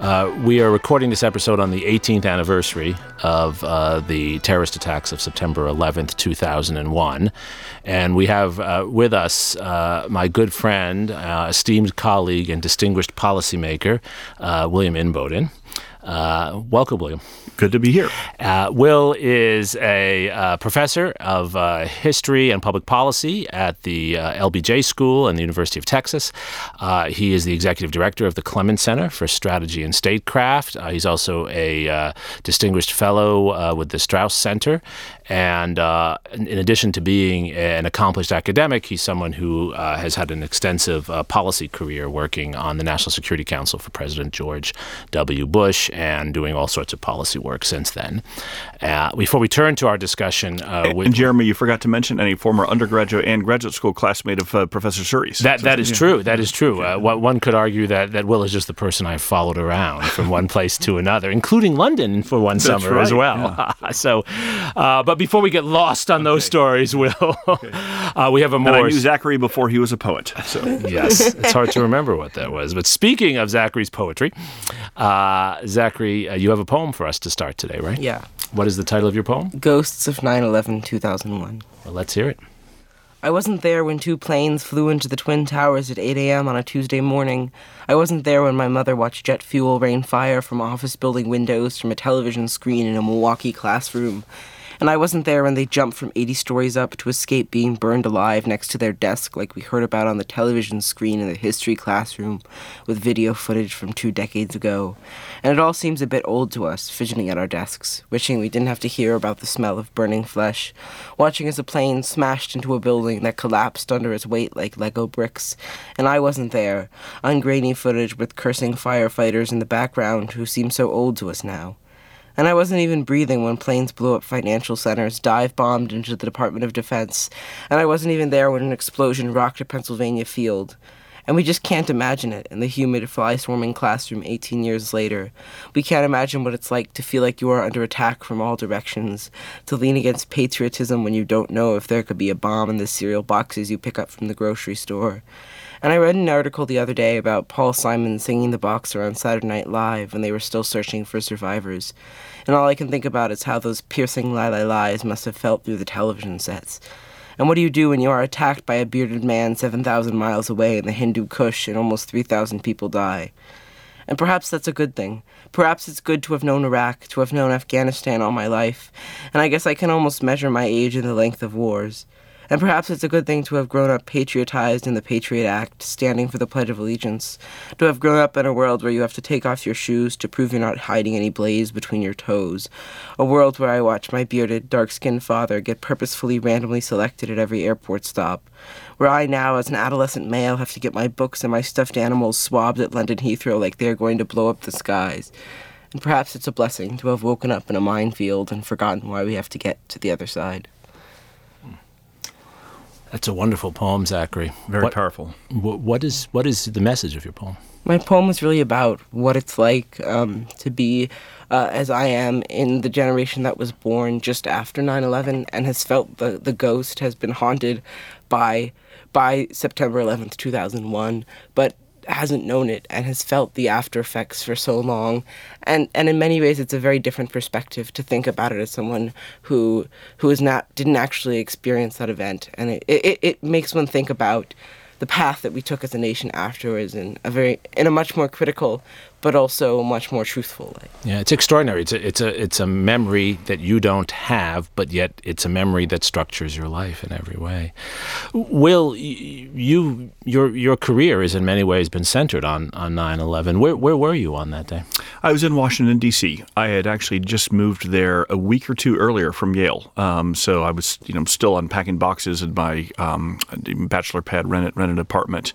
Uh, we are recording this episode on the 18th anniversary of uh, the terrorist attacks of September 11th, 2001. And we have uh, with us uh, my good friend, uh, esteemed colleague, and distinguished policymaker, William Inboden. Welcome, William. Good to be here. Uh, Will is a uh, professor of uh, history and public policy at the uh, LBJ School and the University of Texas. Uh, he is the executive director of the Clements Center for Strategy and Statecraft. Uh, he's also a distinguished fellow with the Strauss Center. And in addition to being an accomplished academic, he's someone who has had an extensive policy career working on the National Security Council for President George W. Bush and doing all sorts of policy work since then. Uh, before we turn to our discussion, uh, with, and Jeremi, you forgot to mention any former undergraduate and graduate school classmate of uh, Professor Suri's. That that is true. That is true. Uh, one could argue that that Will is just the person I've followed around from one place to another, including London for one That's summer right, as well. Yeah. so, uh, but before we get lost on those stories, Will, okay. Uh, we have a more. And I knew Zachary before he was a poet. So. yes, it's hard to remember what that was. But speaking of Zachary's poetry, Zachary, you have a poem for us to start today, right? Yeah. What is the title of your poem? Ghosts of 9 11 2001. Well, let's hear it. I wasn't there when two planes flew into the Twin Towers at 8 a.m. on a Tuesday morning. I wasn't there when my mother watched jet fuel rain fire from office building windows from a television screen in a Milwaukee classroom. And I wasn't there when they jumped from 80 stories up to escape being burned alive next to their desk, like we heard about on the television screen in the history classroom with video footage from two decades ago. And it all seems a bit old to us, fidgeting at our desks, wishing we didn't have to hear about the smell of burning flesh, watching as a plane smashed into a building that collapsed under its weight like Lego bricks. And I wasn't there, on grainy footage with cursing firefighters in the background who seem so old to us now. And I wasn't even breathing when planes blew up financial centers, dive bombed into the Department of Defense, and I wasn't even there when an explosion rocked a Pennsylvania field. And we just can't imagine it in the humid, fly swarming classroom 18 years later. We can't imagine what it's like to feel like you are under attack from all directions, to lean against patriotism when you don't know if there could be a bomb in the cereal boxes you pick up from the grocery store. And I read an article the other day about Paul Simon singing the boxer on Saturday Night Live when they were still searching for survivors. And all I can think about is how those piercing lie lie lies must have felt through the television sets. And what do you do when you are attacked by a bearded man 7,000 miles away in the Hindu Kush and almost 3,000 people die? And perhaps that's a good thing. Perhaps it's good to have known Iraq, to have known Afghanistan all my life, and I guess I can almost measure my age in the length of wars. And perhaps it's a good thing to have grown up patriotized in the Patriot Act, standing for the Pledge of Allegiance, to have grown up in a world where you have to take off your shoes to prove you're not hiding any blaze between your toes, a world where I watch my bearded, dark skinned father get purposefully randomly selected at every airport stop, where I now, as an adolescent male, have to get my books and my stuffed animals swabbed at London Heathrow like they are going to blow up the skies. And perhaps it's a blessing to have woken up in a minefield and forgotten why we have to get to the other side. That's a wonderful poem, Zachary. Very what, powerful. what is what is the message of your poem? My poem is really about what it's like um, to be, uh, as I am, in the generation that was born just after 9/11 and has felt the the ghost has been haunted by by September 11th, 2001, but hasn't known it and has felt the after effects for so long. And and in many ways it's a very different perspective to think about it as someone who who is not didn't actually experience that event. And it, it, it makes one think about the path that we took as a nation afterwards in a very in a much more critical but also much more truthful way. Yeah, it's extraordinary. It's a, it's a it's a memory that you don't have, but yet it's a memory that structures your life in every way. Will you your your career has in many ways been centered on on 9/11. Where where were you on that day? I was in Washington D.C. I had actually just moved there a week or two earlier from Yale, um, so I was you know still unpacking boxes in my um, bachelor pad rented rented apartment.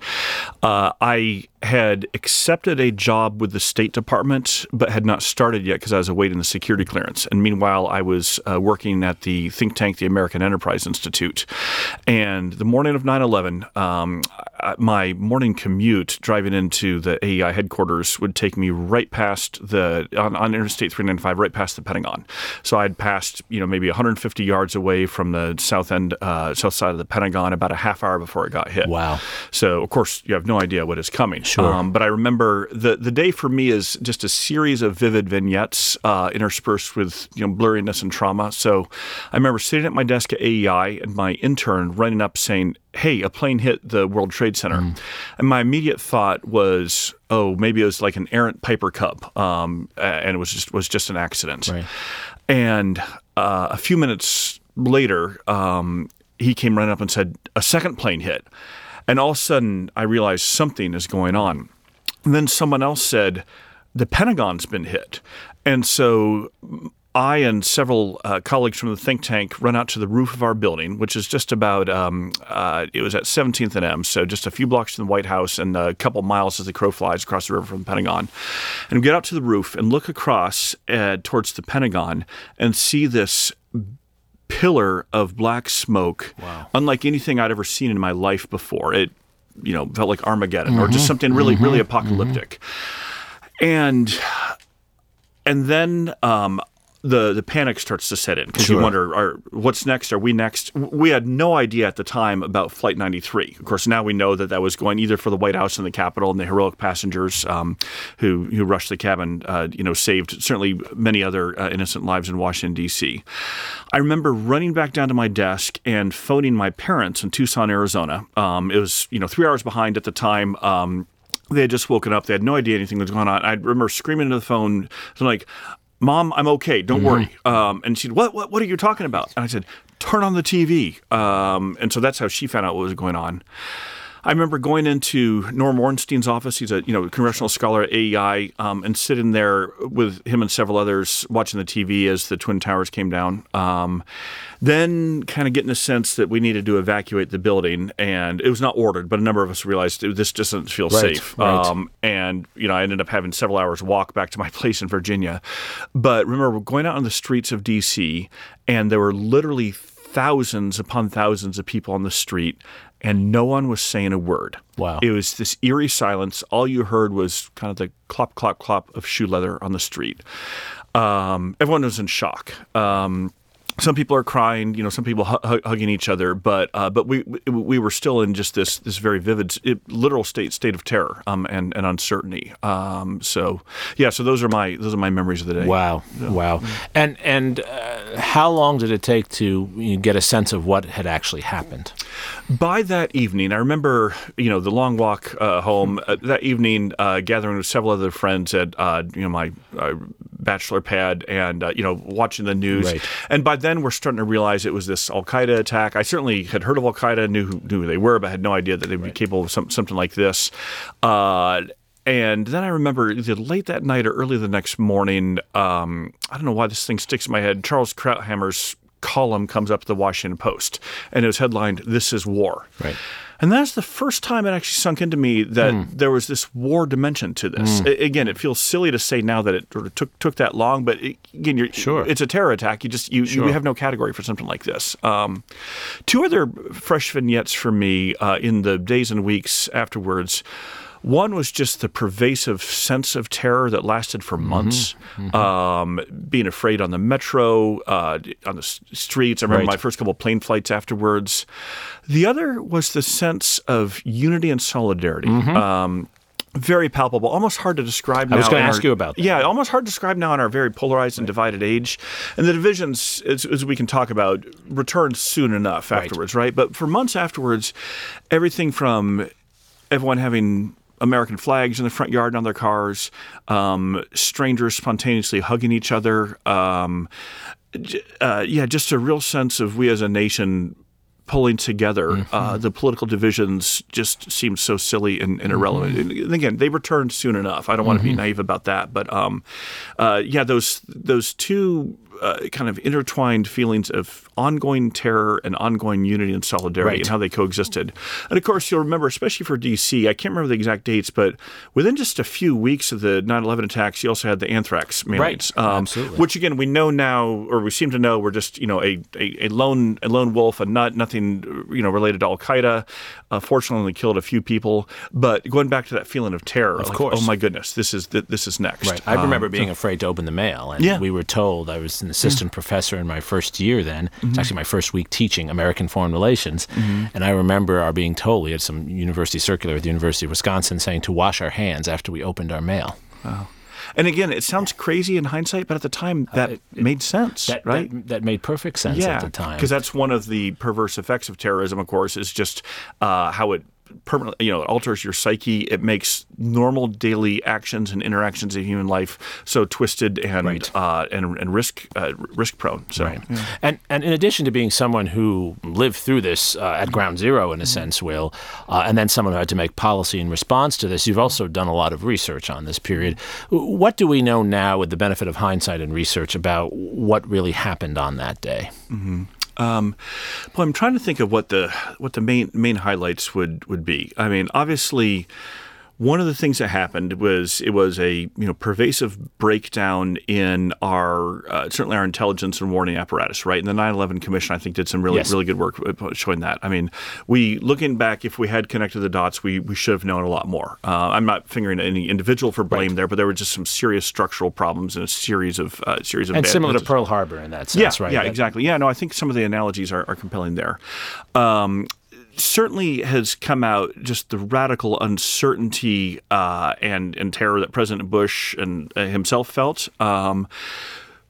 Uh, I had accepted a job with the State Department, but had not started yet because I was awaiting the security clearance. And meanwhile, I was uh, working at the think tank, the American Enterprise Institute. And the morning of 9 11, um, my morning commute driving into the AEI headquarters would take me right past the, on, on Interstate 395, right past the Pentagon. So I'd passed, you know, maybe 150 yards away from the south end, uh, south side of the Pentagon about a half hour before it got hit. Wow. So, of course, you have no idea what is coming. Sure. Um, but I remember the the day for me is just a series of vivid vignettes uh, interspersed with you know blurriness and trauma. So I remember sitting at my desk at AEI and my intern running up saying, "Hey, a plane hit the World Trade Center," Mm. and my immediate thought was, "Oh, maybe it was like an errant Piper Cub, um, and it was just was just an accident." Right. And uh, a few minutes later, um, he came running up and said, A second plane hit. And all of a sudden, I realized something is going on. And then someone else said, The Pentagon's been hit. And so I and several uh, colleagues from the think tank run out to the roof of our building, which is just about, um, uh, it was at 17th and M, so just a few blocks from the White House and a couple miles as the crow flies across the river from the Pentagon. And we get out to the roof and look across uh, towards the Pentagon and see this pillar of black smoke, unlike anything I'd ever seen in my life before. It, you know, felt like Armageddon or just mm-hmm. something really, mm-hmm. really mm-hmm. apocalyptic. And and then um, the the panic starts to set in because you wonder, are, what's next? Are we next? We had no idea at the time about Flight 93. Of course, now we know that that was going either for the White House and the Capitol and the heroic passengers um, who who rushed the cabin. Uh, you know, saved certainly many other uh, innocent lives in Washington D.C. I remember running back down to my desk and phoning my parents in Tucson, Arizona. Um, it was you know three hours behind at the time. Um, they had just woken up. They had no idea anything was going on. I remember screaming into the phone, like, "Mom, I'm okay. Don't worry." Um, and she said, "What? What? What are you talking about?" And I said, "Turn on the TV." Um, and so that's how she found out what was going on. I remember going into Norm Ornstein's office. He's a you know congressional scholar at AEI, um, and sitting there with him and several others watching the TV as the twin towers came down. Um, then, kind of getting a sense that we needed to evacuate the building, and it was not ordered, but a number of us realized this doesn't feel Right, safe. right. Um, and you know, I ended up having several hours walk back to my place in Virginia. But remember, going out on the streets of DC, and there were literally thousands upon thousands of people on the street, and no one was saying a word. Wow. It was this eerie silence. All you heard was kind of the clop, clop, clop of shoe leather on the street. Um, everyone was in shock. Um, some people are crying, you know, some people hu- hu- hugging each other, but uh, but we we- we were still in just this this very vivid, it, literal state state of terror um, and and uncertainty. Um, so yeah, so those are my those are my memories of the day. Wow, wow. And and uh, how long did it take to you know, get a sense of what had actually happened? By that evening, I remember, you know, the long walk uh, home. Uh, that evening, uh, gathering with several other friends at, uh, you know, my uh, bachelor pad, and uh, you know, watching the news. Right. And by then, we're starting to realize it was this Al Qaeda attack. I certainly had heard of Al Qaeda, knew who, knew who they were, but had no idea that they'd be capable of some, something like this. Uh, and then I remember either late that night or early the next morning. Um, I don't know why this thing sticks in my head. Charles Krauthammer's column comes up the Washington Post, and it was headlined "This is War." Right. And that's the first time it actually sunk into me that there was this war dimension to this. A- again, it feels silly to say now that it sort of took took that long, but it, again, you're, Sure. it's a terror attack. You just you, you have no category for something like this. Um, two other fresh vignettes for me uh, in the days and weeks afterwards. One was just the pervasive sense of terror that lasted for months. Um, being afraid on the metro, uh, on the streets. I remember Right. my first couple of plane flights afterwards. The other was the sense of unity and solidarity. Um, very palpable, almost hard to describe. Mm-hmm. I was now gonna in ask our- you about that. Yeah, almost hard to describe now in our very polarized and divided age. And the divisions, as, as we can talk about, returned soon enough afterwards, right? But for months afterwards, everything from everyone having American flags in the front yard on their cars, um, strangers spontaneously hugging each other. Um, uh, yeah, just a real sense of we as a nation pulling together. Uh, the political divisions just seem so silly and, and irrelevant. And again, they returned soon enough. I don't want to be naive about that, but um, uh, yeah, those those two uh, kind of intertwined feelings of ongoing terror and ongoing unity and solidarity Right. and how they coexisted. And of course, you'll remember, especially for DC, I can't remember the exact dates, but within just a few weeks of the 9 11 attacks, you also had the anthrax mailings. Right. Absolutely. Which, again, we know now, or we seem to know, were just, you know, a, a, a lone a lone wolf, a nut, nothing, you know, related to Al Qaeda. Uh, fortunately, only killed a few people. But going back to that feeling of terror, of like, course. oh my goodness, this is this is next. Right. I remember Um, being afraid to open the mail, and Yeah. we were told I was an assistant professor in my first year. Then it's actually my first week teaching American foreign relations, and I remember our being told we had some university circular at the University of Wisconsin saying to wash our hands after we opened our mail. Wow. And again, it sounds crazy in hindsight, but at the time that made sense, Uh, That, right? that that made perfect sense yeah, at the time. because that's one of the perverse effects of terrorism. Of course, is just uh, how it permanently, you know, it alters your psyche. It makes normal daily actions and interactions in human life so twisted and Right. uh, and and risk uh, risk prone. So, Right. And and in addition to being someone who lived through this uh, at ground zero Mm-hmm. in a sense, Will, uh, and then someone who had to make policy in response to this, you've also done a lot of research on this period. What do we know now, with the benefit of hindsight and research, about what really happened on that day? Um, well, I'm trying to think of what the what the main main highlights would would be. I mean, obviously, one of the things that happened was it was a you know pervasive breakdown in our uh, certainly our intelligence and warning apparatus. Right, and the 9/11 Commission I think did some really Yes. really good work showing that. I mean, we looking back, if we had connected the dots, we we should have known a lot more. Uh, I'm not fingering any individual for blame there, but there were just some serious structural problems and a series of uh, series of And similar to. Pearl Harbor in that sense, Yeah, right? yeah, That- exactly. Yeah, no, I think some of the analogies are, are compelling there. Um, certainly has come out just the radical uncertainty uh, and and terror that President Bush and uh, himself felt. Um,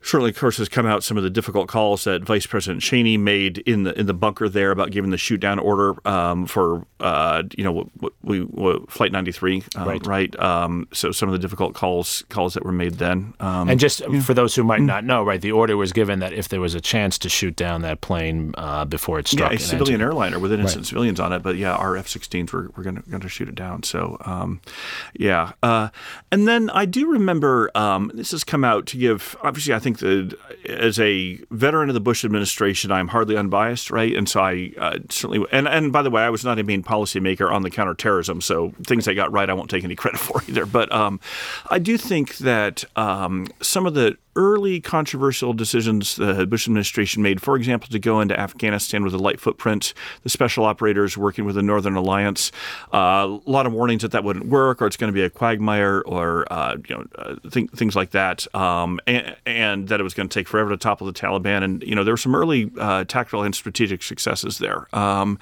certainly, of course, has come out some of the difficult calls that Vice President Cheney made in the in the bunker there about giving the shoot down order um, for uh, you know what, what we what, Flight 93, uh, Right. right? Um, so some of the difficult calls calls that were made then. Um, And just for those who Mm. might not know, right, the order was given that if there was a chance to shoot down that plane uh, before it struck, Yeah, a civilian engine- airliner with innocent civilians on it, but yeah, our F-16s were, were going to shoot it down. So, um, yeah, uh, and then I do remember um, this has come out to give. Obviously, I think that as a veteran of the Bush administration, I'm hardly unbiased, right? And so I uh, certainly, and and by the way, I was not a main policymaker on the counterterrorism, so things I got right, I won't take any credit for either. But um, I do think that um, some of the early controversial decisions the Bush administration made, for example, to go into Afghanistan with a light footprint, the special operators working with the Northern Alliance, uh, a lot of warnings that that wouldn't work, or it's going to be a quagmire, or uh, you know uh, th- things like that, um, and, and that it was going to take forever to topple the Taliban. And you know there were some early uh, tactical and strategic successes there. Um,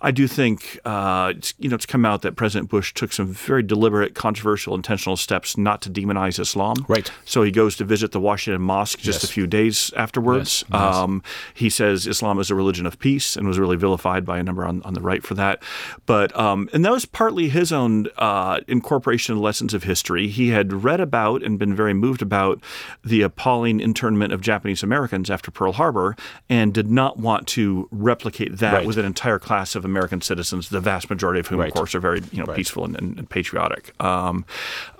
I do think uh, it's, you know it's come out that President Bush took some very deliberate, controversial, intentional steps not to demonize Islam. Right. So he goes to visit the Washington Mosque just Yes. a few days afterwards. Yes, yes. Um, he says Islam is a religion of peace and was really vilified by a number on, on the right for that. But um, and that was partly his own uh, incorporation of lessons of history. He had read about and been very moved about the appalling internment of Japanese Americans after Pearl Harbor, and did not want to replicate that Right. with an entire class of American citizens, the vast majority of whom, Right. of course, are very you know Right. peaceful and, and, and patriotic. Um,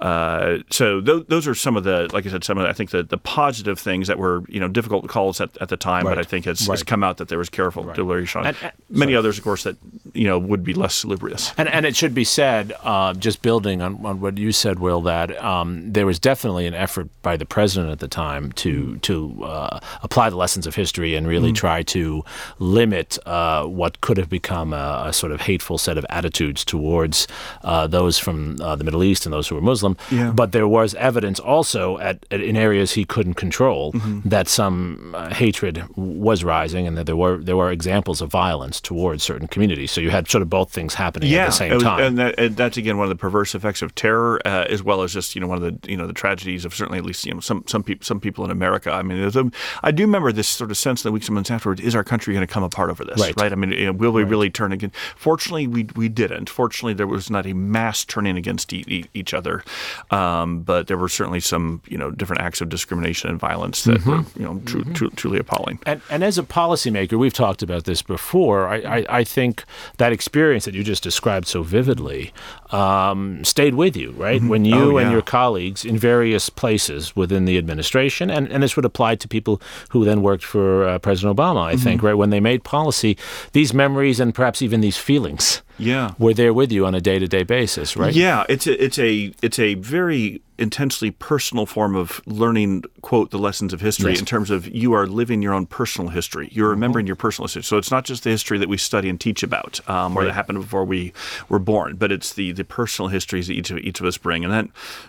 uh, so those, those are some of the, like I said, some of the, I think the, the positive things that were you know difficult calls at, at the time, but I think it's, it's come out that there was careful deliberation. And- and- Many others, of course, that you know would be less salubrious. And, and it should be said, uh, just building on, on what you said, Will, that um, there was definitely an effort by the president at the time to to uh, apply the lessons of history and really try to limit uh, what could have become a, a sort of hateful set of attitudes towards uh, those from uh, the Middle East and those who were Muslim. Yeah. But there was evidence also at, at in areas he couldn't control that some uh, hatred was rising, and that there were there were examples of violence towards certain communities. So you had sort of both things happening at the same was- time. and, that, and that's again one of the perverse effects of terror, uh, as well as just you know one of the you know the tragedies of certainly at least you know some some people some people in America. I mean, a, I do remember this sort of sense in the weeks and months afterwards: is our country going to come apart over this? Right. I mean, you know, will we really turn against? Fortunately, we we didn't. Fortunately, there was not a mass turning against e- each other, um, but there were certainly some you know different acts of discrimination and violence that were you know tru- tru- truly appalling. And, and as a policymaker, we've talked about this before. I, I, I think that experience that you just described so vividly um, stayed with you, right? When you Oh, and your colleagues in various places within the administration and and this would apply to people who then worked for uh, President Obama, I think, right? When they made policy, these memories and perhaps even these feelings Yeah. were there with you on a day to day basis, right? Yeah, it's a, it's a it's a very intensely personal form of learning quote the lessons of history Yes. in terms of you are living your own personal history. You're remembering your personal history. So it's not just the history that we study and teach about um, or that happened before we were born but it's the the personal histories that each of each of us bring. And that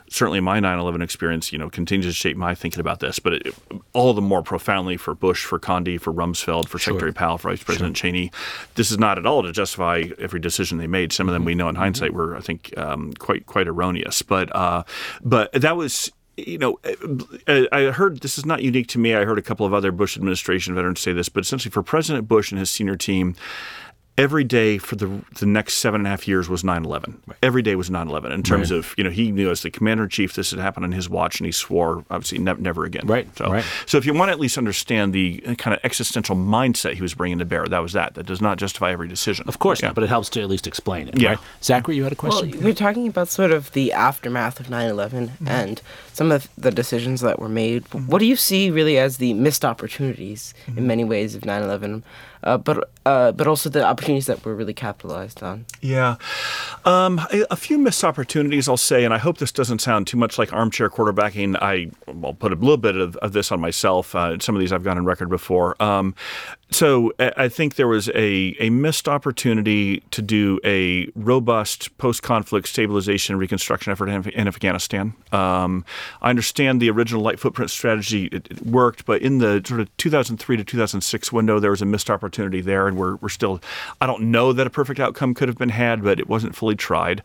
certainly my 9-11 experience you know continues to shape my thinking about this but it, all the more profoundly for bush for condi for rumsfeld for secretary powell for vice president cheney. This is not at all to justify every decision they made. Some of them mm-hmm. we know in mm-hmm. hindsight were i think um, quite quite erroneous. But uh, but that was you know, I I heard this is not unique to me. I heard a couple of other Bush administration veterans say this, but essentially for President Bush and his senior team, every day for the the next seven and a half years was 9/11. Every day was 9/11 in terms of you know he knew as the commander in chief this had happened on his watch, and he swore obviously ne- never again. Right, So right. so if you want to at least understand the uh, kind of existential mindset he was bringing to bear, that was that. That does not justify every decision. Of course Yeah. not, but it helps to at least explain it, Yeah. right? Zachary, you had a Well, question? we're talking about sort of the aftermath of 9 11 and some of the decisions that were made. What do you see really as the missed opportunities in many ways of 9 11, uh, but, uh, but also the opportunities that were really capitalized on? Yeah. Um, a, a few missed opportunities, I'll say, and I hope this doesn't sound too much like armchair quarterbacking. I, will put a little bit of, of this on myself. Uh, some of these I've gone on record before. Um, so I think there was a, a missed opportunity to do a robust post conflict stabilization and reconstruction effort in, in Afghanistan. Um, I understand the original light footprint strategy it, it worked, but in the sort of 2003 to 2006 window, there was a missed opportunity there, and we're, we're still. I don't know that a perfect outcome could have been had, but it wasn't fully tried.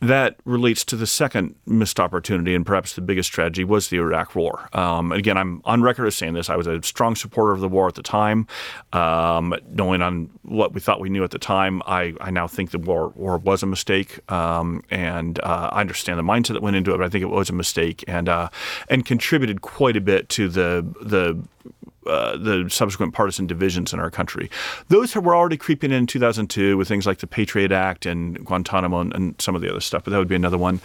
That relates to the second missed opportunity, and perhaps the biggest tragedy was the Iraq War. Um, again, I'm on record as saying this. I was a strong supporter of the war at the time. Um, knowing on what we thought we knew at the time, I, I now think the war, war was a mistake, um, and uh, I understand the mindset that went into it. But I think it was a mistake, and uh, and contributed quite a bit to the the uh, the subsequent partisan divisions in our country. Those were already creeping in 2002 with things like the Patriot Act and Guantanamo and, and some of the other stuff, but that would be another one.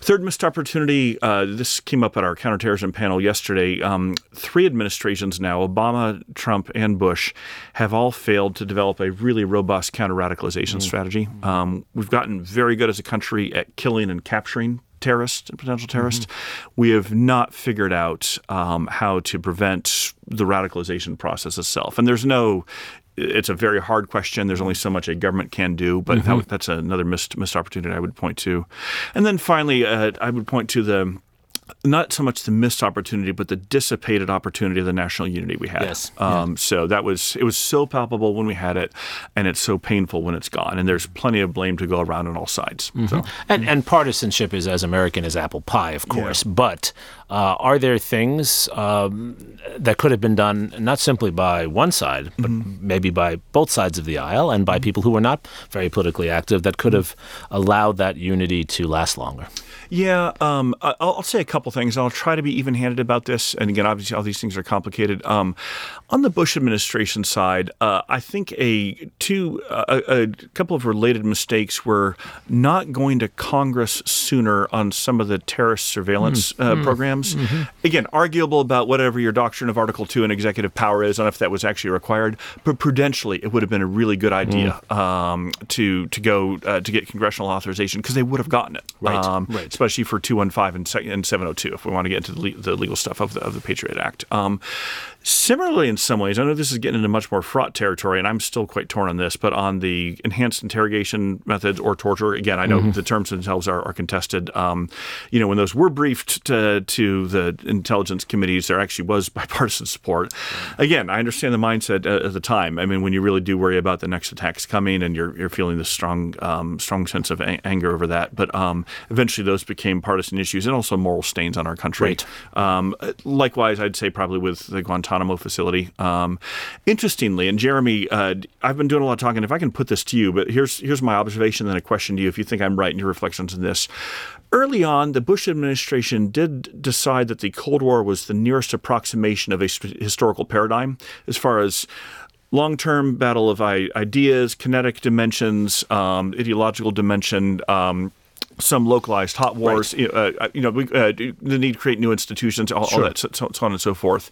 Third missed opportunity uh, this came up at our counterterrorism panel yesterday. Um, three administrations now, Obama, Trump, and Bush, have all failed to develop a really robust counter radicalization strategy. Um, we've gotten very good as a country at killing and capturing terrorists and potential terrorists. We have not figured out um, how to prevent the radicalization process itself. And there's no, it's a very hard question. There's only so much a government can do, but that, that's another missed, missed opportunity I would point to. And then finally, uh, I would point to the not so much the missed opportunity, but the dissipated opportunity of the national unity we had. Yes. Um, So that was it was so palpable when we had it, and it's so painful when it's gone. And there's plenty of blame to go around on all sides. So And, and partisanship is as American as apple pie, of course. But uh, are there things um, that could have been done not simply by one side, but maybe by both sides of the aisle and by people who were not very politically active that could have allowed that unity to last longer? Yeah, um, I'll say a couple things. I'll try to be even-handed about this. And again, obviously, all these things are complicated. Um, on the Bush administration side, uh, I think a two uh, a, couple of related mistakes were not going to Congress sooner on some of the terrorist surveillance uh, programs. Again, arguable about whatever your doctrine of Article Two and executive power is, on if that was actually required. But prudentially, it would have been a really good idea um, to to go uh, to get congressional authorization because they would have gotten it. Right, Um, right. especially for 215 and, se- and 702, if we want to get into the legal stuff of the, of the Patriot Act. Um, similarly, in some ways, I know this is getting into much more fraught territory, and I'm still quite torn on this, but on the enhanced interrogation methods or torture, again, I know Mm-hmm. the terms themselves are, are contested. Um, you know, when those were briefed to, to the intelligence committees, there actually was bipartisan support. Again, I understand the mindset at, at the time. I mean, when you really do worry about the next attacks coming and you're, you're feeling this strong, um, strong sense of a- anger over that, but um, eventually those became partisan issues and also moral stains on our country. Right. Um, likewise, I'd say probably with the Guantanamo facility. Um, interestingly, and Jeremi, uh, I've been doing a lot of talking. If I can put this to you, but here's here's my observation and a question to you. If you think I'm right in your reflections on this, early on, the Bush administration did decide that the Cold War was the nearest approximation of a st- historical paradigm as far as long-term battle of ideas, kinetic dimensions, um, ideological dimension. Um, some localized hot wars, right. uh, you know, we, uh, the need to create new institutions, all, sure. all that, so, so, on and so forth.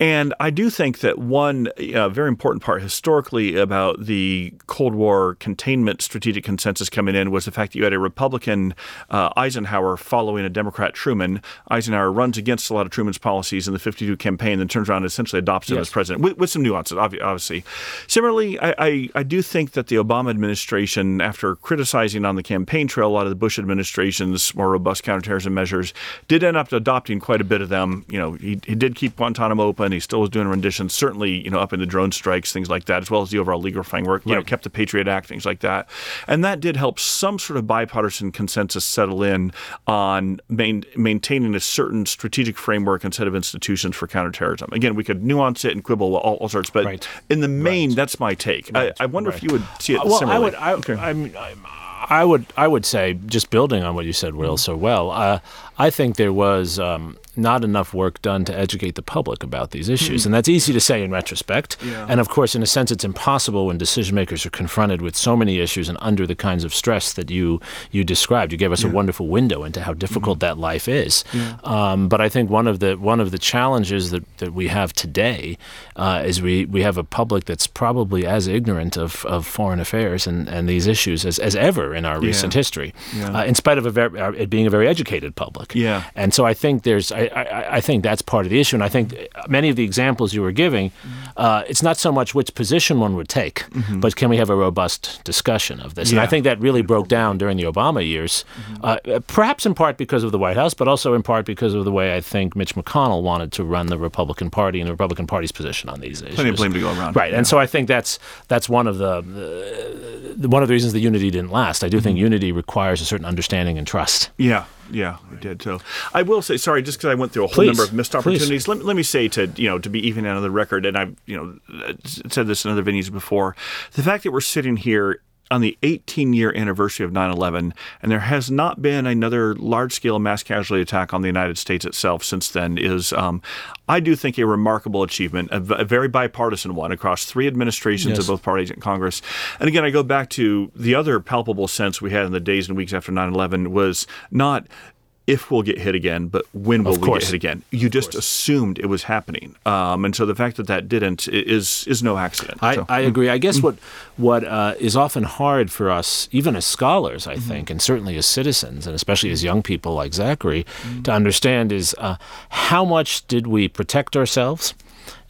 And I do think that one uh, very important part historically about the Cold War containment strategic consensus coming in was the fact that you had a Republican uh, Eisenhower following a Democrat Truman. Eisenhower runs against a lot of Truman's policies in the 52 campaign, then turns around and essentially adopts him yes. as president, with, with, some nuances, obviously. Similarly, I, I, I do think that the Obama administration, after criticizing on the campaign trail a lot of the Bush administration's more robust counterterrorism measures, did end up adopting quite a bit of them. You know, he, he did keep Guantanamo open. He still was doing renditions, certainly, you know, up in the drone strikes, things like that, as well as the overall legal framework. You right. know, kept the Patriot Act, things like that, and that did help some sort of bipartisan consensus settle in on main, maintaining a certain strategic framework and set of institutions for counterterrorism. Again, we could nuance it and quibble all, all sorts, but right. in the main, right. that's my take. I, I, wonder if you would see it uh, well, similarly. I would. I, okay. I'm, I'm I would I would say just building on what you said, Will, so well. Uh, I think there was um, not enough work done to educate the public about these issues. Mm-hmm. And that's easy to say in retrospect. Yeah. And of course, in a sense, it's impossible when decision makers are confronted with so many issues and under the kinds of stress that you you described. You gave us yeah. a wonderful window into how difficult mm-hmm. that life is. Yeah. Um, but I think one of the one of the challenges that, that we have today uh, is we, we have a public that's probably as ignorant of, of foreign affairs and, and these issues as, as ever in our recent history, uh, in spite of a very, uh, it being a very educated public. Yeah. And so I think there's, I, I, I, think that's part of the issue. And I think many of the examples you were giving, uh, it's not so much which position one would take, mm-hmm. but can we have a robust discussion of this? Yeah. And I think that really broke down during the Obama years, mm-hmm. uh, perhaps in part because of the White House, but also in part because of the way I think Mitch McConnell wanted to run the Republican Party and the Republican Party's position on these issues. Plenty of blame to go around. Right. Yeah. And so I think that's that's one of the, the one of the reasons the unity didn't last. I do mm-hmm. think unity requires a certain understanding and trust. Yeah. Yeah, we did. So I will say, sorry, just because I went through a whole please, number of missed opportunities. Let, let me say to you know to be even out of the record, and I've you know said this in other venues before, the fact that we're sitting here on the 18 year anniversary of 9 11, and there has not been another large scale mass casualty attack on the United States itself since then, is, um, I do think, a remarkable achievement, a, a very bipartisan one across three administrations yes. of both parties in Congress. And again, I go back to the other palpable sense we had in the days and weeks after 9 11 was not if we'll get hit again, but when will we get hit again? You just assumed it was happening, um, and so the fact that that didn't is is no accident. I, so. I agree. I guess what what uh, is often hard for us, even as scholars, I mm-hmm. think, and certainly as citizens, and especially as young people like Zachary, mm-hmm. to understand is uh, how much did we protect ourselves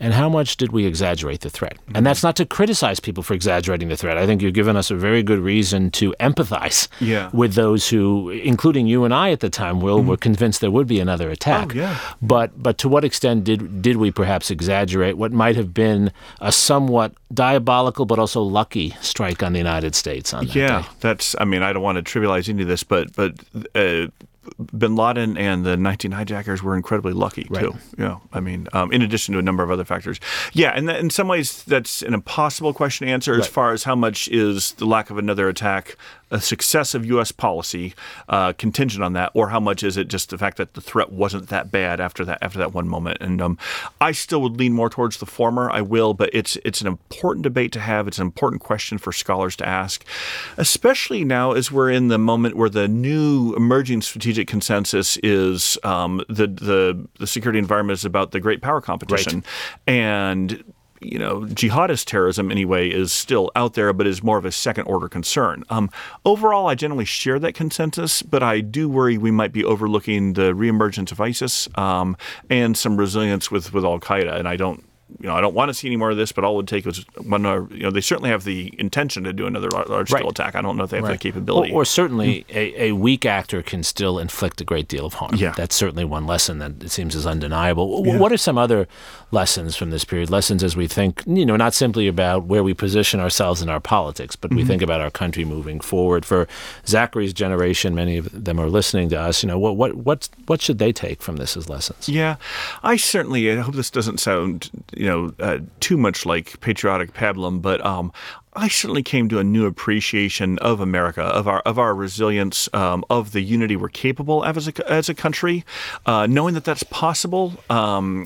and how much did we exaggerate the threat? Mm-hmm. And that's not to criticize people for exaggerating the threat. I think you've given us a very good reason to empathize yeah. with those who, including you and I at the time, Will, mm-hmm. were convinced there would be another attack. Oh, yeah. But but to what extent did did we perhaps exaggerate what might have been a somewhat diabolical but also lucky strike on the United States on that yeah, day? that's. I mean, I don't want to trivialize any of this, but but. Uh, bin Laden and the 19 hijackers were incredibly lucky right. too. Yeah, I mean, um, in addition to a number of other factors. Yeah, and in some ways, that's an impossible question to answer right. as far as how much is the lack of another attack a success of U.S. policy uh, contingent on that, or how much is it just the fact that the threat wasn't that bad after that after that one moment? And um, I still would lean more towards the former. I will, but it's it's an important debate to have. It's an important question for scholars to ask, especially now as we're in the moment where the new emerging strategic consensus is um, the the the security environment is about the great power competition, right. and you know, jihadist terrorism anyway is still out there, but is more of a second order concern. Um, overall, I generally share that consensus, but I do worry we might be overlooking the reemergence of ISIS um, and some resilience with, with Al Qaeda. And I don't you know, I don't want to see any more of this, but all it would take was one. You know, they certainly have the intention to do another large scale right. attack. I don't know if they have right. the capability. Or, or certainly, a, a, weak actor can still inflict a great deal of harm. Yeah. that's certainly one lesson that it seems is undeniable. Yeah. What are some other lessons from this period? Lessons as we think, you know, not simply about where we position ourselves in our politics, but mm-hmm. we think about our country moving forward. For Zachary's generation, many of them are listening to us. You know, what what what what should they take from this as lessons? Yeah, I certainly. I hope this doesn't sound you know, uh, too much like patriotic pablum, but um, I certainly came to a new appreciation of America, of our of our resilience, um, of the unity we're capable of as a, as a country, uh, knowing that that's possible. Um,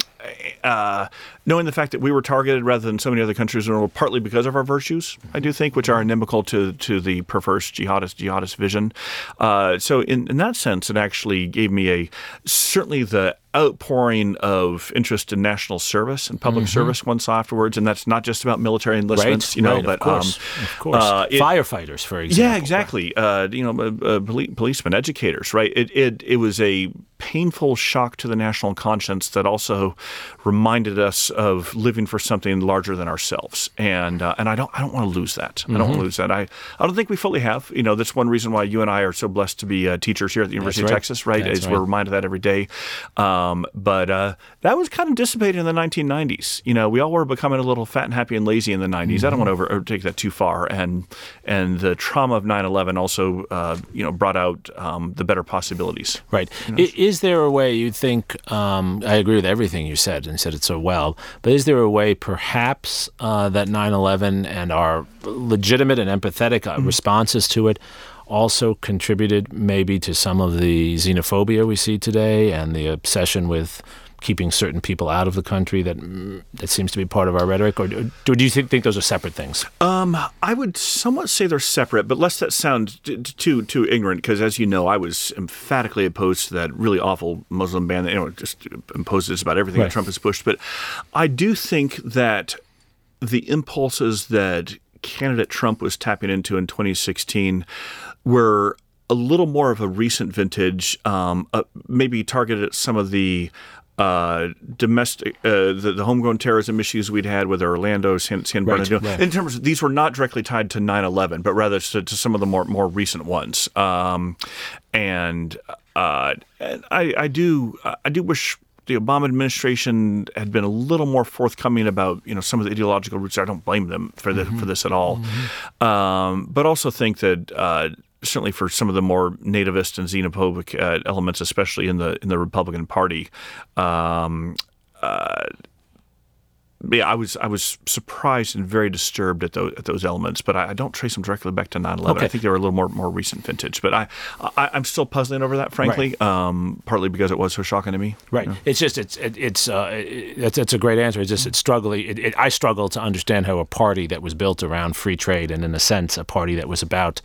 uh, knowing the fact that we were targeted rather than so many other countries in the world, partly because of our virtues, I do think, which are inimical to to the perverse jihadist jihadist vision. Uh, so in, in that sense, it actually gave me a certainly the outpouring of interest in national service and public mm-hmm. service once afterwards, and that's not just about military enlistments, right, you know, right, but of course, um, of course. Uh, it, firefighters, for example. Yeah, exactly. Uh, you know, uh, policemen, educators, right? It, it it was a painful shock to the national conscience that also reminded us of living for something larger than ourselves. And uh, and I don't I don't want to lose that. Mm-hmm. I don't want to lose that. I I don't think we fully have. You know, that's one reason why you and I are so blessed to be uh, teachers here at the University right. of Texas. Right, that's right. we're reminded of that every day. Um, but uh, that was kind of dissipated in the 1990s. You know, we all were becoming a little fat and happy and lazy in the 90s. Mm-hmm. I don't want to over, overtake that too far. And and the trauma of 9/11 also uh, you know brought out um, the better possibilities. Right. You know? Is there a way you think? Um, I agree with everything you said and said it so well. But is there a way, perhaps, uh, that 9/11 and our legitimate and empathetic uh, mm-hmm. responses to it also contributed maybe to some of the xenophobia we see today and the obsession with keeping certain people out of the country that that seems to be part of our rhetoric, or, or do you think, think those are separate things? Um, I would somewhat say they're separate, but lest that sound too too ignorant, because as you know, I was emphatically opposed to that really awful Muslim ban that you know just imposed this about everything right. that Trump has pushed. But I do think that the impulses that candidate Trump was tapping into in 2016 were a little more of a recent vintage, um, uh, maybe targeted at some of the uh, domestic, uh, the, the, homegrown terrorism issues we'd had with Orlando, San, San right, Bernardino. Right. In terms of these were not directly tied to 9/11, but rather to, to some of the more more recent ones. Um, and uh, I, I do I do wish the Obama administration had been a little more forthcoming about you know some of the ideological roots. I don't blame them for the, mm-hmm. for this at all, mm-hmm. um, but also think that uh, certainly for some of the more nativist and xenophobic uh, elements, especially in the in the Republican Party. Um, uh, yeah, I was I was surprised and very disturbed at those at those elements, but I, I don't trace them directly back to 9/11. Okay. I think they were a little more more recent vintage, but I, I am still puzzling over that, frankly. Right. Um, partly because it was so shocking to me. Right. You know? It's just it's it, it's uh, it, it's a great answer. It's just it's struggling. It, it, I struggle to understand how a party that was built around free trade and in a sense a party that was about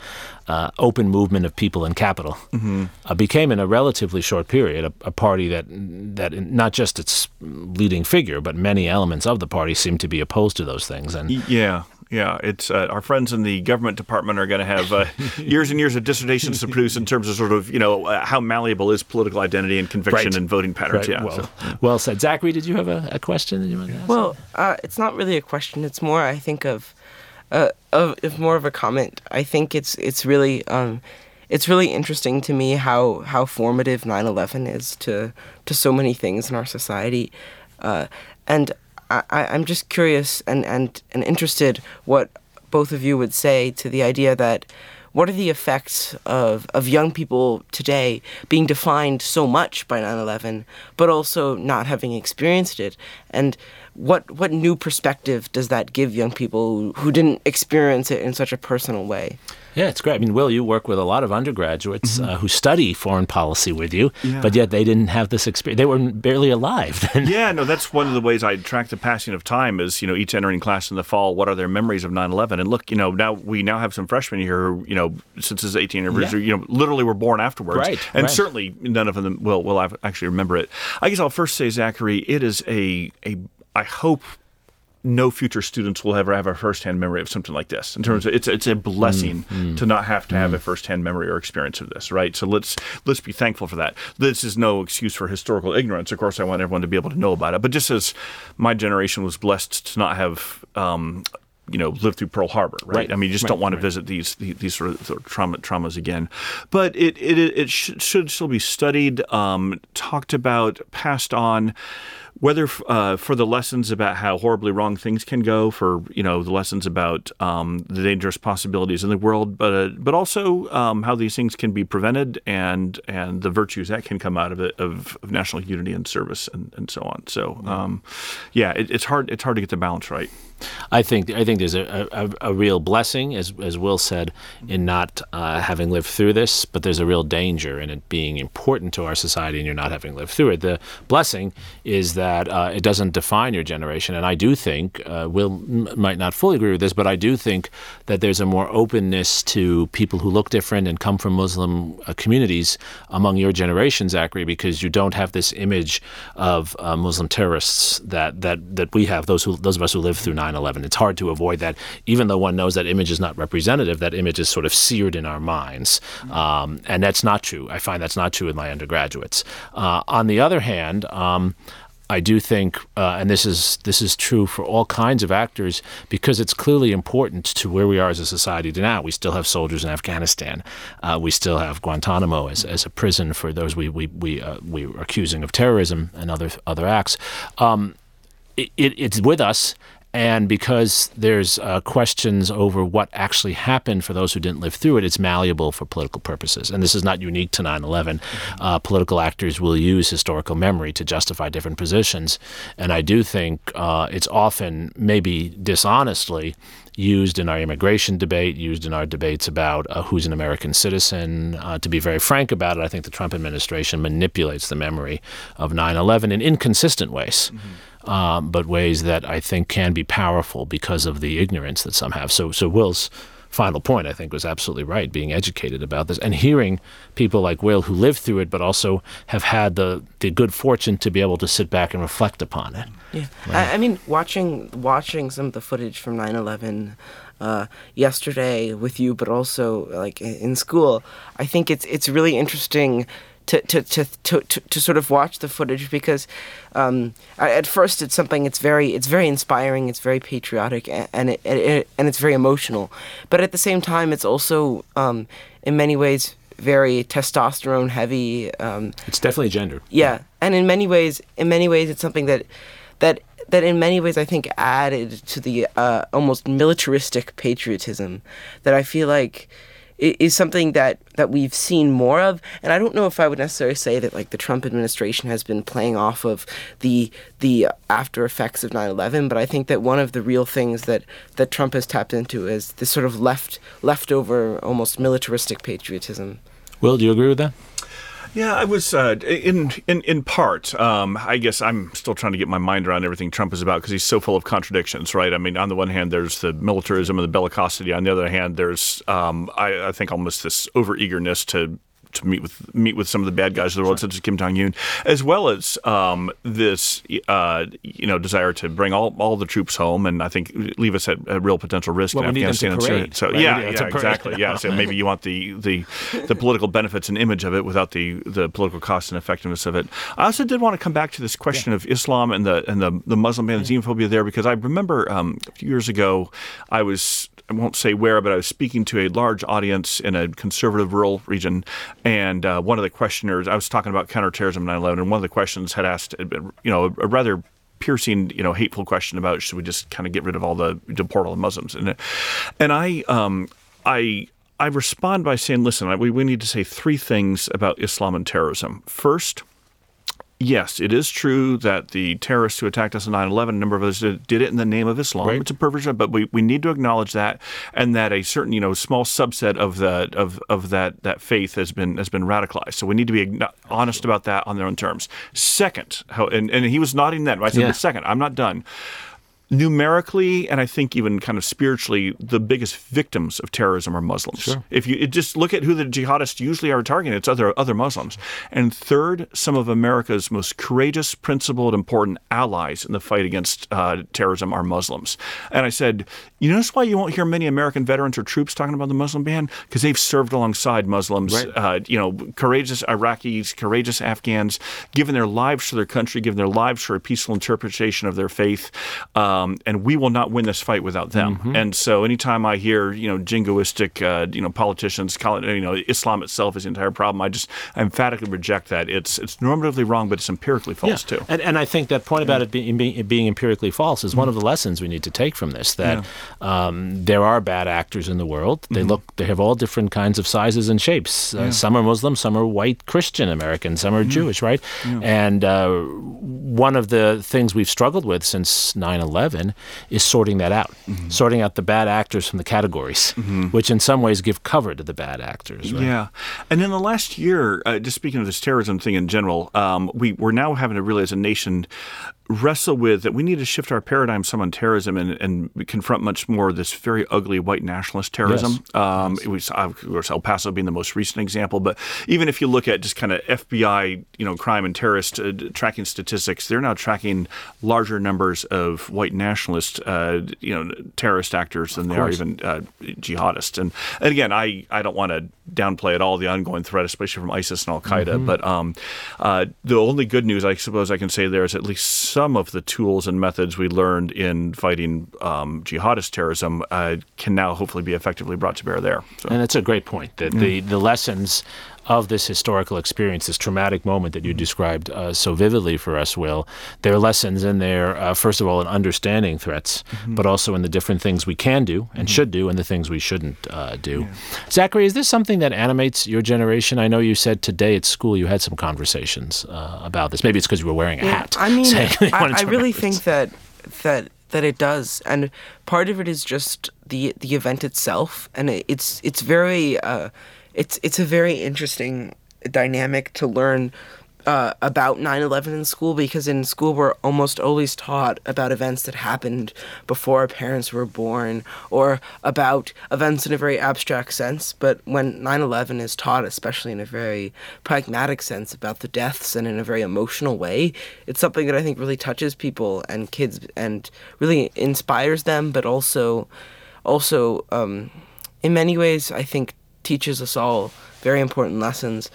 uh, open movement of people and capital mm-hmm. uh, became in a relatively short period a, a party that that not just its leading figure but many elements of the the party seem to be opposed to those things. And yeah, yeah, it's uh, our friends in the government department are going to have uh, years and years of dissertations to produce in terms of sort of you know uh, how malleable is political identity and conviction right. and voting patterns. Right. Yeah, well, so, well said, Zachary. Did you have a, a question that you wanted to ask? Well, uh, it's not really a question. It's more, I think, of uh, of, of more of a comment. I think it's it's really. Um, it's really interesting to me how, how formative 9/11 is to to so many things in our society, uh, and I, I'm just curious and, and, and interested what both of you would say to the idea that what are the effects of, of young people today being defined so much by 9-11 but also not having experienced it and what what new perspective does that give young people who didn't experience it in such a personal way yeah, it's great. I mean, Will, you work with a lot of undergraduates mm-hmm. uh, who study foreign policy with you, yeah. but yet they didn't have this experience. They were barely alive. yeah, no, that's one of the ways I track the passing of time is, you know, each entering class in the fall, what are their memories of 9-11? And look, you know, now we now have some freshmen here who, you know, since his 18th anniversary, yeah. you know, literally were born afterwards. Right, and right. certainly none of them will, will actually remember it. I guess I'll first say, Zachary, it is a, a I hope no future students will ever have a firsthand memory of something like this. In terms of it's it's a blessing mm, to not have to have a firsthand memory or experience of this, right? So let's let's be thankful for that. This is no excuse for historical ignorance. Of course, I want everyone to be able to know about it. But just as my generation was blessed to not have um, you know lived through Pearl Harbor, right? right. I mean, you just right. don't want to visit these, these, these sort of, sort of trauma, traumas again. But it it it should, should still be studied, um, talked about, passed on whether uh, for the lessons about how horribly wrong things can go, for you know the lessons about um, the dangerous possibilities in the world, but uh, but also um, how these things can be prevented and and the virtues that can come out of it of, of national unity and service and, and so on. So um, yeah, it, it's hard it's hard to get the balance right. I think I think there's a, a, a, real blessing, as as Will said, in not uh, having lived through this, but there's a real danger in it being important to our society and you're not having lived through it. The blessing is that uh, it doesn't define your generation, and I do think uh, Will m- might not fully agree with this, but I do think that there's a more openness to people who look different and come from Muslim uh, communities among your generation, Zachary, because you don't have this image of uh, Muslim terrorists that that that we have. Those who those of us who lived through 9/11. It's hard to avoid that, even though one knows that image is not representative. That image is sort of seared in our minds, um, and that's not true. I find that's not true with my undergraduates. Uh, on the other hand. Um, I do think, uh, and this is this is true for all kinds of actors, because it's clearly important to where we are as a society now. We still have soldiers in Afghanistan. Uh, we still have Guantanamo as, as a prison for those we we we, uh, we are accusing of terrorism and other other acts. Um, it, it's with us, and because there's uh, questions over what actually happened for those who didn't live through it, it's malleable for political purposes. And this is not unique to 9 11. Uh, political actors will use historical memory to justify different positions. And I do think uh, it's often, maybe dishonestly, used in our immigration debate, used in our debates about uh, who's an American citizen. Uh, to be very frank about it, I think the Trump administration manipulates the memory of 9 11 in inconsistent ways. Mm-hmm um, but ways that I think can be powerful because of the ignorance that some have. So, so Will's final point, I think, was absolutely right. Being educated about this and hearing people like Will who lived through it, but also have had the the good fortune to be able to sit back and reflect upon it. Yeah, right. I, I, mean, watching watching some of the footage from 9/11 uh, yesterday with you, but also like in school, I think it's it's really interesting to, to, to, to, to, sort of watch the footage because um, at first it's something it's very it's very inspiring it's very patriotic and it, it, and it's very emotional. But at the same time it's also um, in many ways very testosterone heavy um, it's definitely gender. Yeah and in many ways in many ways it's something that that that in many ways I think added to the uh, almost militaristic patriotism that I feel like is something that that we've seen more of. And i don't know if i would necessarily say that like the trump administration has been playing off of the the after effects of 9-11 but i think that one of the real things that that trump has tapped into is this sort of left leftover almost militaristic patriotism. Will do you agree with that yeah, I was uh, in in in part. Um, I guess I'm still trying to get my mind around everything Trump is about because he's so full of contradictions, right? I mean, on the one hand, there's the militarism and the bellicosity. On the other hand, there's um, I, I, think almost this over eagerness to to meet with meet with some of the bad guys of the world, such as Kim Jong Un, as well as um, this uh, you know desire to bring all, all the troops home, and I think leave us at, a real potential risk well, in Afghanistan and Syria. So right? yeah, yeah, exactly. yeah, so maybe you want the, the the political benefits and image of it without the the political cost and effectiveness of it. I also did want to come back to this question yeah. of Islam and the and the the Muslim ban, the xenophobia there, because I remember um, a few years ago I was I won't say where, but I was speaking to a large audience in a conservative rural region, and uh, one of the questioners, I was talking about counterterrorism 9 11, and one of the questions had asked, uh, you know, a rather piercing, you know, hateful question about should we just kind of get rid of all the deport all the Muslims, and and I um I I respond by saying, listen, we we need to say three things about Islam and terrorism. First Yes, it is true that the terrorists who attacked us on 9 11, a number of us did, it in the name of Islam. Right. It's a perversion, but we, we need to acknowledge that and that a certain, you know, small subset of the of, of that, that faith has been has been radicalized. So we need to be honest about that on their own terms. Second, how, and, and he was nodding then. I said, yeah. second, I'm not done numerically and I think even kind of spiritually, the biggest victims of terrorism are Muslims. Sure. If you just look at who the jihadists usually are targeting, it's other other Muslims. And third, some of America's most courageous, principled, important allies in the fight against uh, terrorism are Muslims. And I said, you notice why you won't hear many American veterans or troops talking about the Muslim ban because they've served alongside Muslims. Right. Uh, you know, courageous Iraqis, courageous Afghans, given their lives for their country, given their lives for a peaceful interpretation of their faith. Uh, um, and we will not win this fight without them. Mm-hmm. And so, anytime I hear you know jingoistic uh, you know politicians call it you know Islam itself is the entire problem, I just I emphatically reject that. It's it's normatively wrong, but it's empirically false yeah. too. And, and I think that point about it being, being, being empirically false is mm-hmm. one of the lessons we need to take from this. That um, there are bad actors in the world. They Mm-hmm. look, they have all different kinds of sizes and shapes. Uh, Some are Muslim, some are white Christian American, some are Jewish, right? And uh, one of the things we've struggled with since 9 11 is sorting that out, Mm-hmm. sorting out the bad actors from the categories, which in some ways give cover to the bad actors, right? Yeah, and in the last year, uh, just speaking of this terrorism thing in general, um, we we're now having to really, as a nation, wrestle with that we need to shift our paradigm some on terrorism and, and confront much more this very ugly white nationalist terrorism. Um, It was of course El Paso being the most recent example, but even if you look at just kind of FBI, you know, crime and terrorist uh, tracking statistics, they're now tracking larger numbers of white nationalist, uh, you know, terrorist actors than they are even uh, jihadists. And, and again, I, I don't want to downplay at all the ongoing threat, especially from ISIS and Al Qaeda. But um, uh, the only good news I suppose I can say there is at least some of the tools and methods we learned in fighting um, jihadist terrorism uh, can now hopefully be effectively brought to bear there. So. And it's a great point that the, the lessons of this historical experience, this traumatic moment that you described uh, so vividly for us, Will, there are lessons in there, uh, first of all, in understanding threats, but also in the different things we can do and should do and the things we shouldn't uh, do. Zachary, is this something that animates your generation? I know you said today at school you had some conversations uh, about this. Maybe it's because you were wearing a hat. I mean, I, I really think that that that it does, and part of it is just the the event itself, and it, it's it's very uh, it's it's a very interesting dynamic to learn. Uh, about 9-11 in school because in school we're almost always taught about events that happened before our parents were born or about events in a very abstract sense but when 9-11 is taught especially in a very pragmatic sense about the deaths and in a very emotional way it's something that i think really touches people and kids and really inspires them but also also um, in many ways i think teaches us all very important lessons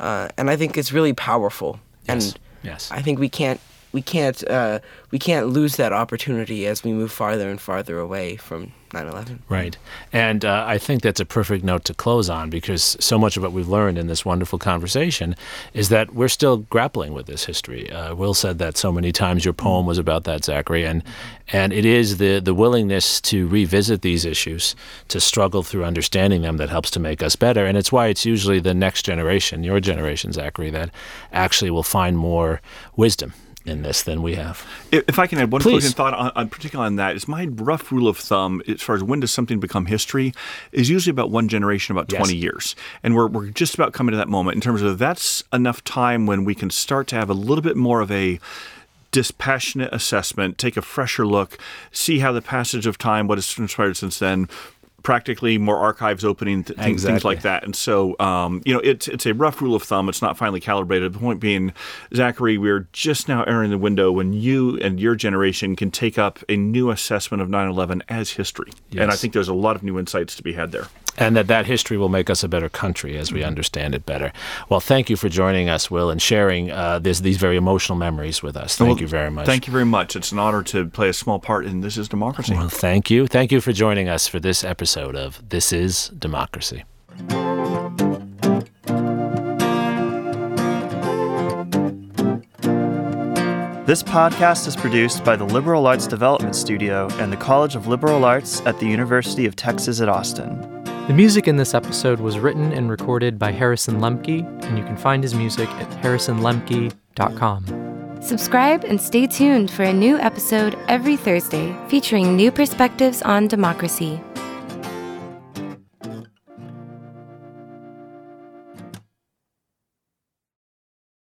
uh, and i think it's really powerful Yes. and Yes. I think we can't we can't uh, we can't lose that opportunity as we move farther and farther away from 9/11. Right. And uh, I think that's a perfect note to close on because so much of what we've learned in this wonderful conversation is that we're still grappling with this history. Uh, Will said that so many times. Your poem was about that, Zachary. And, and it is the, the willingness to revisit these issues, to struggle through understanding them that helps to make us better. And it's why it's usually the next generation, your generation, Zachary, that actually will find more wisdom in this than we have. If if I can add one Please. closing thought, on, on particularly on that, is my rough rule of thumb as far as when does something become history is usually about one generation, about Yes. 20 years. And we're, we're just about coming to that moment in terms of that's enough time when we can start to have a little bit more of a dispassionate assessment, take a fresher look, see how the passage of time, what has transpired since then, practically more archives opening, th- things, things like that. And so, um, you know, it's it's a rough rule of thumb. It's not finally calibrated. The point being, Zachary, we're just now entering the window when you and your generation can take up a new assessment of 9/11 as history. And I think there's a lot of new insights to be had there. And that that history will make us a better country as we understand it better. Well, thank you for joining us, Will, and sharing uh, this, these very emotional memories with us. Thank Well, you very much. Thank you very much. It's an honor to play a small part in This Is Democracy. Well, thank you. Thank you for joining us for this episode of This is Democracy. This podcast is produced by the Liberal Arts Development Studio and the College of Liberal Arts at the University of Texas at Austin. The music in this episode was written and recorded by Harrison Lemke, and you can find his music at harrisonlemke.com. Subscribe and stay tuned for a new episode every Thursday featuring new perspectives on democracy.